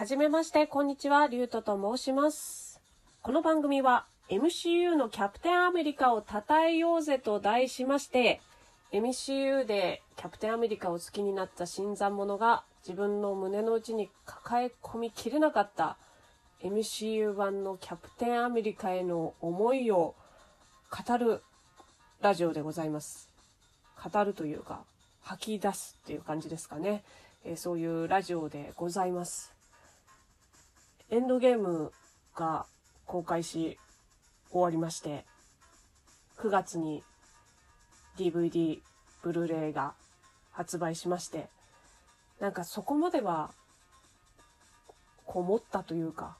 はじめまして、こんにちは、リュウトと申します。この番組は MCU のキャプテンアメリカを称えようぜと題しまして、MCU でキャプテンアメリカを好きになった新参者が自分の胸の内に抱え込みきれなかった MCU 版のキャプテンアメリカへの思いを語るラジオでございます。語るというか、吐き出すっていう感じですかね。えーそういうラジオでございます。エンドゲームが公開し終わりまして、9月に DVD、ブルーレイが発売しまして、なんかそこまでは、こもったというか、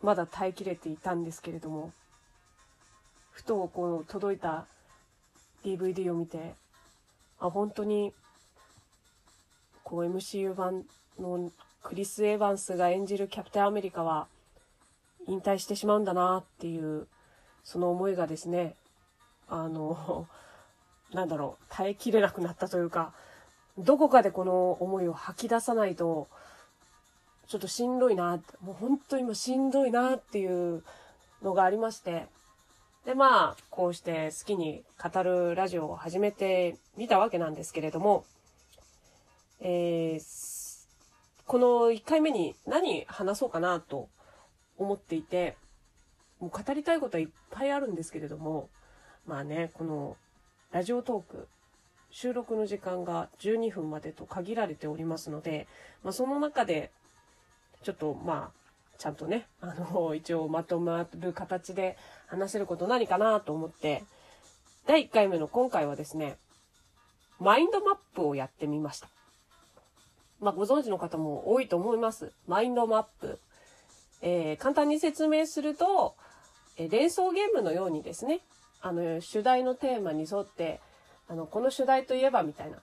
まだ耐えきれていたんですけれども、ふとこう届いた DVD を見て、あ、本当に、こう MCU 版のクリス・エヴァンスが演じるキャプテンアメリカは引退してしまうんだなっていう、その思いがですね、あの、なんだろう、耐えきれなくなったというか、どこかでこの思いを吐き出さないと、ちょっとしんどいな、もう本当に今しんどいなっていうのがありまして、で、まあ、こうして好きに語るラジオを始めてみたわけなんですけれども、えーこの1回目に何話そうかなと思っていて、もう語りたいことはいっぱいあるんですけれども、まあね、このラジオトーク、収録の時間が12分までと限られておりますので、まあその中で、ちょっとまあ、ちゃんとね、あの、一応まとまる形で話せること何かなと思って、第1回目の今回はですね、マインドマップをやってみました。まあ、ご存知の方も多いと思います。マインドマップ。えー簡単に説明すると、えー連想ゲームのようにですね、あの、主題のテーマに沿って、あの、この主題といえばみたいな、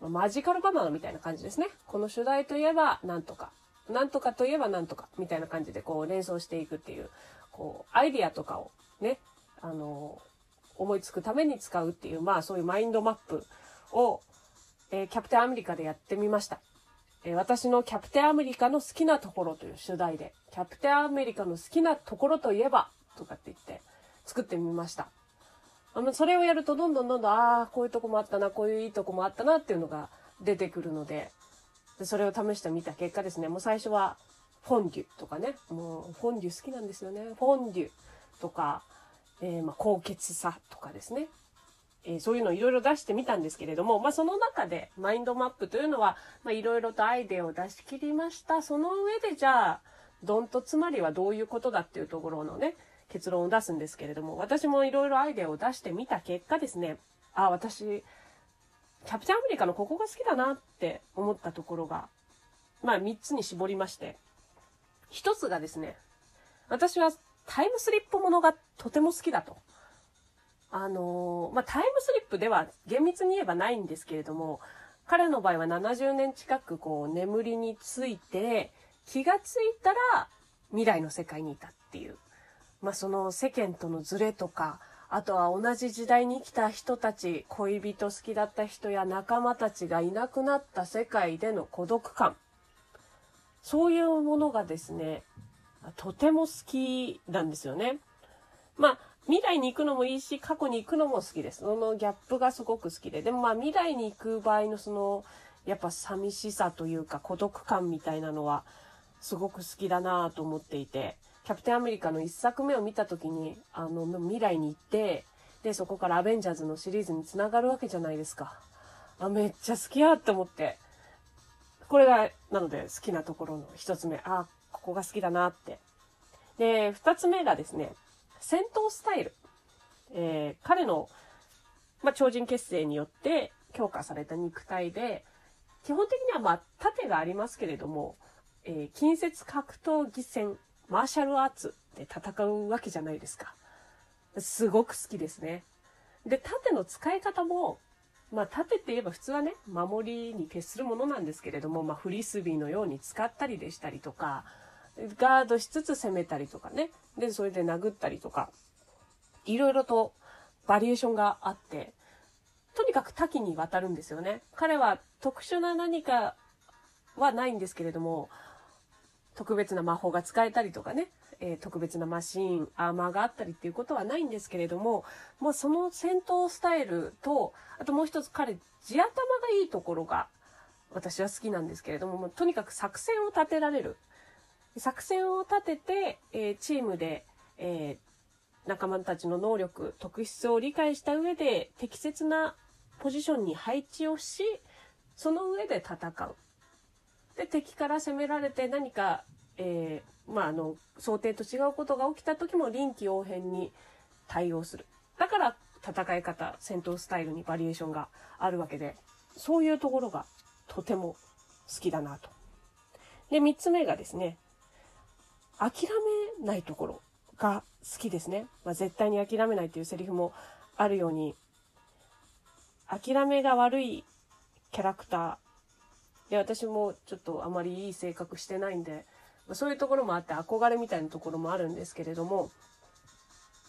まマジカルバナナみたいな感じですね。この主題といえばなんとか、なんとかといえばなんとか、みたいな感じでこう連想していくっていう、こう、アイディアとかをね、あの、思いつくために使うっていう、まあそういうマインドマップを、えーキャプテンアメリカでやってみました。え私のキャプテンアメリカの好きなところという主題で、キャプテンアメリカの好きなところといえば、とかって言って作ってみました。あの、それをやるとどんどんどんどん、ああ、こういうとこもあったな、こういういいとこもあったなっていうのが出てくるので、でそれを試してみた結果ですね、もう最初はフォンデュとかね、もうフォンデュ好きなんですよね。フォンデュとか、えーまあ、高潔さとかですね。えーそういうのをいろいろ出してみたんですけれども、まあ、その中でマインドマップというのは、まあ、いろいろとアイデアを出し切りました。その上でじゃあ、どんとつまりはどういうことだっていうところのね、結論を出すんですけれども、私もいろいろアイデアを出してみた結果ですね、あ、私、キャプテンアメリカのここが好きだなって思ったところが、まあ3つに絞りまして、一つがですね、私はタイムスリップものがとても好きだと。あのーまあ、タイムスリップでは厳密に言えばないんですけれども、彼の場合は70年近くこう眠りについて、気がついたら未来の世界にいたっていう。まあ、その世間とのズレとか、あとは同じ時代に生きた人たち、恋人好きだった人や仲間たちがいなくなった世界での孤独感。そういうものがですね、とても好きなんですよね。まあ、未来に行くのもいいし、過去に行くのも好きです。そのギャップがすごく好きで。でもまあ、未来に行く場合のその、やっぱ寂しさというか孤独感みたいなのは、すごく好きだなと思っていて、キャプテンアメリカの一作目を見たときに、あの、未来に行って、で、そこからアベンジャーズのシリーズにつながるわけじゃないですか。あ、めっちゃ好きやって思って。これが、なので好きなところの一つ目。あ、ここが好きだなって。で、二つ目がですね、戦闘スタイル。えー彼の、まあ、超人結成によって強化された肉体で、基本的にはまあ、盾がありますけれども、えー近接格闘技戦、マーシャルアーツで戦うわけじゃないですか。すごく好きですね。で、盾の使い方も、まあ、盾って言えば普通はね、守りに徹するものなんですけれども、まあ、フリスビーのように使ったりでしたりとか、ガードしつつ攻めたりとかね。で、それで殴ったりとか、いろいろとバリエーションがあって、とにかく多岐にわたるんですよね。彼は特殊な何かはないんですけれども、特別な魔法が使えたりとかね、えー、特別なマシーン、アーマーがあったりっていうことはないんですけれども、まあ、その戦闘スタイルと、あともう一つ彼、地頭がいいところが私は好きなんですけれども、もとにかく作戦を立てられる。作戦を立てて、えー、チームで、えー、仲間たちの能力、特質を理解した上で適切なポジションに配置をし、その上で戦う。で、敵から攻められて何か、えー、まあ、あの、想定と違うことが起きた時も臨機応変に対応する。だから戦い方、戦闘スタイルにバリエーションがあるわけで、そういうところがとても好きだなと。で、三つ目がですね、諦めないところが好きですね。まあ、絶対に諦めないというセリフもあるように、諦めが悪いキャラクター。で、私もちょっとあまりいい性格してないんで、まあ、そういうところもあって憧れみたいなところもあるんですけれども、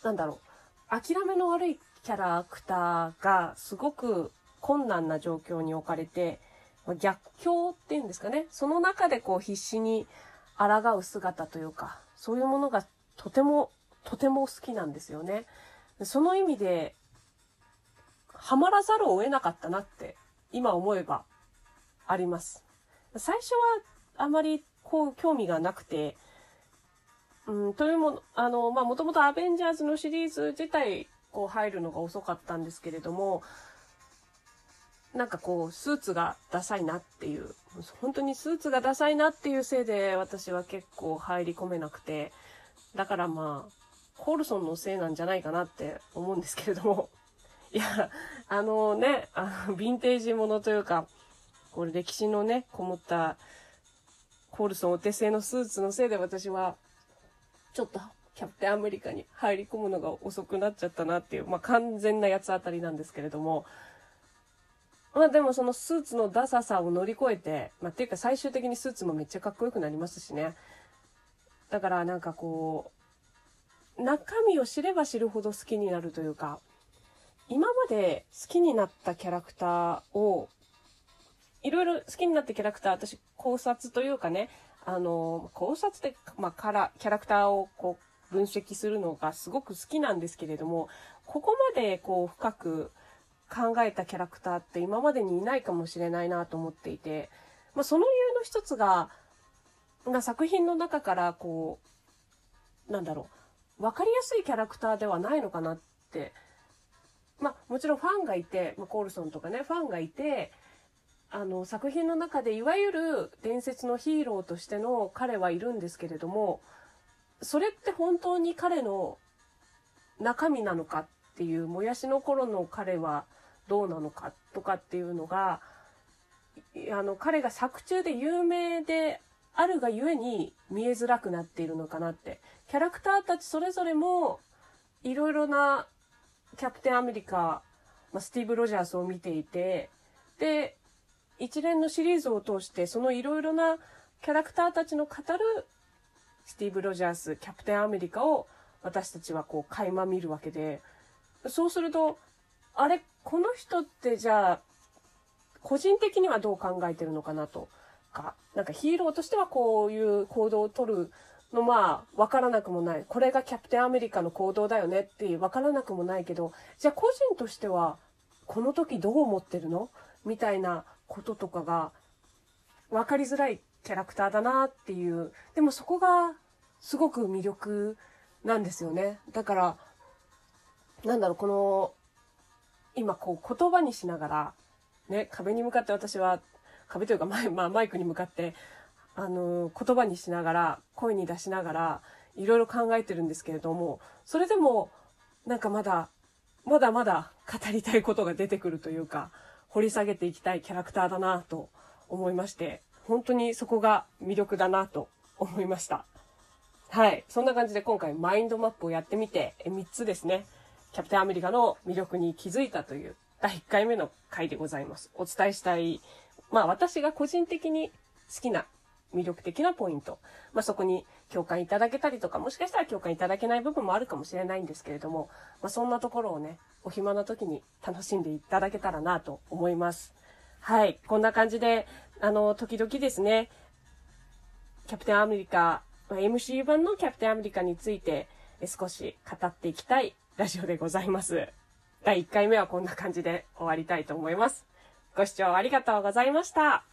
なんだろう。諦めの悪いキャラクターがすごく困難な状況に置かれて、ま、逆境っていうんですかね。その中でこう必死に抗う姿というか、そういうものがとても、とても好きなんですよね。その意味で、ハマらざるを得なかったなって今思えばあります。最初はあまりこう興味がなくて、うん、というもの、あの、まあ、もともとアベンジャーズのシリーズ自体、こう入るのが遅かったんですけれども、なんかこう、スーツがダサいなっていう、本当にスーツがダサいなっていうせいで私は結構入り込めなくて、だからまあ、コールソンのせいなんじゃないかなって思うんですけれども、いや、あのね、あの、ヴィンテージものというか、これ歴史のね、こもったコールソンお手製のスーツのせいで私は、ちょっとキャプテンアメリカに入り込むのが遅くなっちゃったなっていう、まあ完全な八つ当たりなんですけれども、まあでもそのスーツのダサさを乗り越えて、まあっていうか最終的にスーツもめっちゃかっこよくなりますしね。だからなんかこう、中身を知れば知るほど好きになるというか、今まで好きになったキャラクターを、いろいろ好きになったキャラクター、私考察というかね、あの、考察で、まあ、から、キャラクターをこう、分析するのがすごく好きなんですけれども、ここまでこう、深く考えたキャラクターって今までにいないかもしれないなと思っていて、まあ、その理由の一つが、ま、作品の中からこう、なんだろう、わかりやすいキャラクターではないのかなってまあ、もちろんファンがいて、まあ、コールソンとかね、ファンがいて、あの、作品の中でいわゆる伝説のヒーローとしての彼はいるんですけれども、それって本当に彼の中身なのかっていう、もやしの頃の彼はどうなのかとかっていうのが、あの、彼が作中で有名であるがゆえに見えづらくなっているのかなって。キャラクターたちそれぞれも、いろいろなキャプテンアメリカ、ま、スティーブ・ロジャースを見ていて、で、一連のシリーズを通して、そのいろいろなキャラクターたちの語るスティーブ・ロジャース、キャプテンアメリカを私たちはこう垣間見るわけで、そうすると、あれ、この人ってじゃあ、個人的にはどう考えてるのかなとか、なんかヒーローとしてはこういう行動をとるのまあ、わからなくもない。これがキャプテンアメリカの行動だよねっていう、わからなくもないけど、じゃあ個人としては、この時どう思ってるのみたいなこととかが、わかりづらいキャラクターだなっていう。でもそこが、すごく魅力なんですよね。だから、なんだろう、この、今こう言葉にしながら、ね、壁に向かって私は、壁というかマイ,、まあ、マイクに向かってあの、言葉にしながら、声に出しながら、いろいろ考えてるんですけれども、それでも、なんかまだ、まだまだ語りたいことが出てくるというか、掘り下げていきたいキャラクターだなと思いまして、本当にそこが魅力だなと思いました。はい。そんな感じで今回マインドマップをやってみて、3つですね、キャプテンアメリカの魅力に気づいたという第1回目の回でございます。お伝えしたい、まあ私が個人的に好きな魅力的なポイント。まあ、そこに共感いただけたりとか、もしかしたら共感いただけない部分もあるかもしれないんですけれども、まあ、そんなところをね、お暇な時に楽しんでいただけたらなと思います。はい。こんな感じで、あの、時々ですね、キャプテンアメリカ、MC 版のキャプテンアメリカについて少し語っていきたいラジオでございます。第1回目はこんな感じで終わりたいと思います。ご視聴ありがとうございました。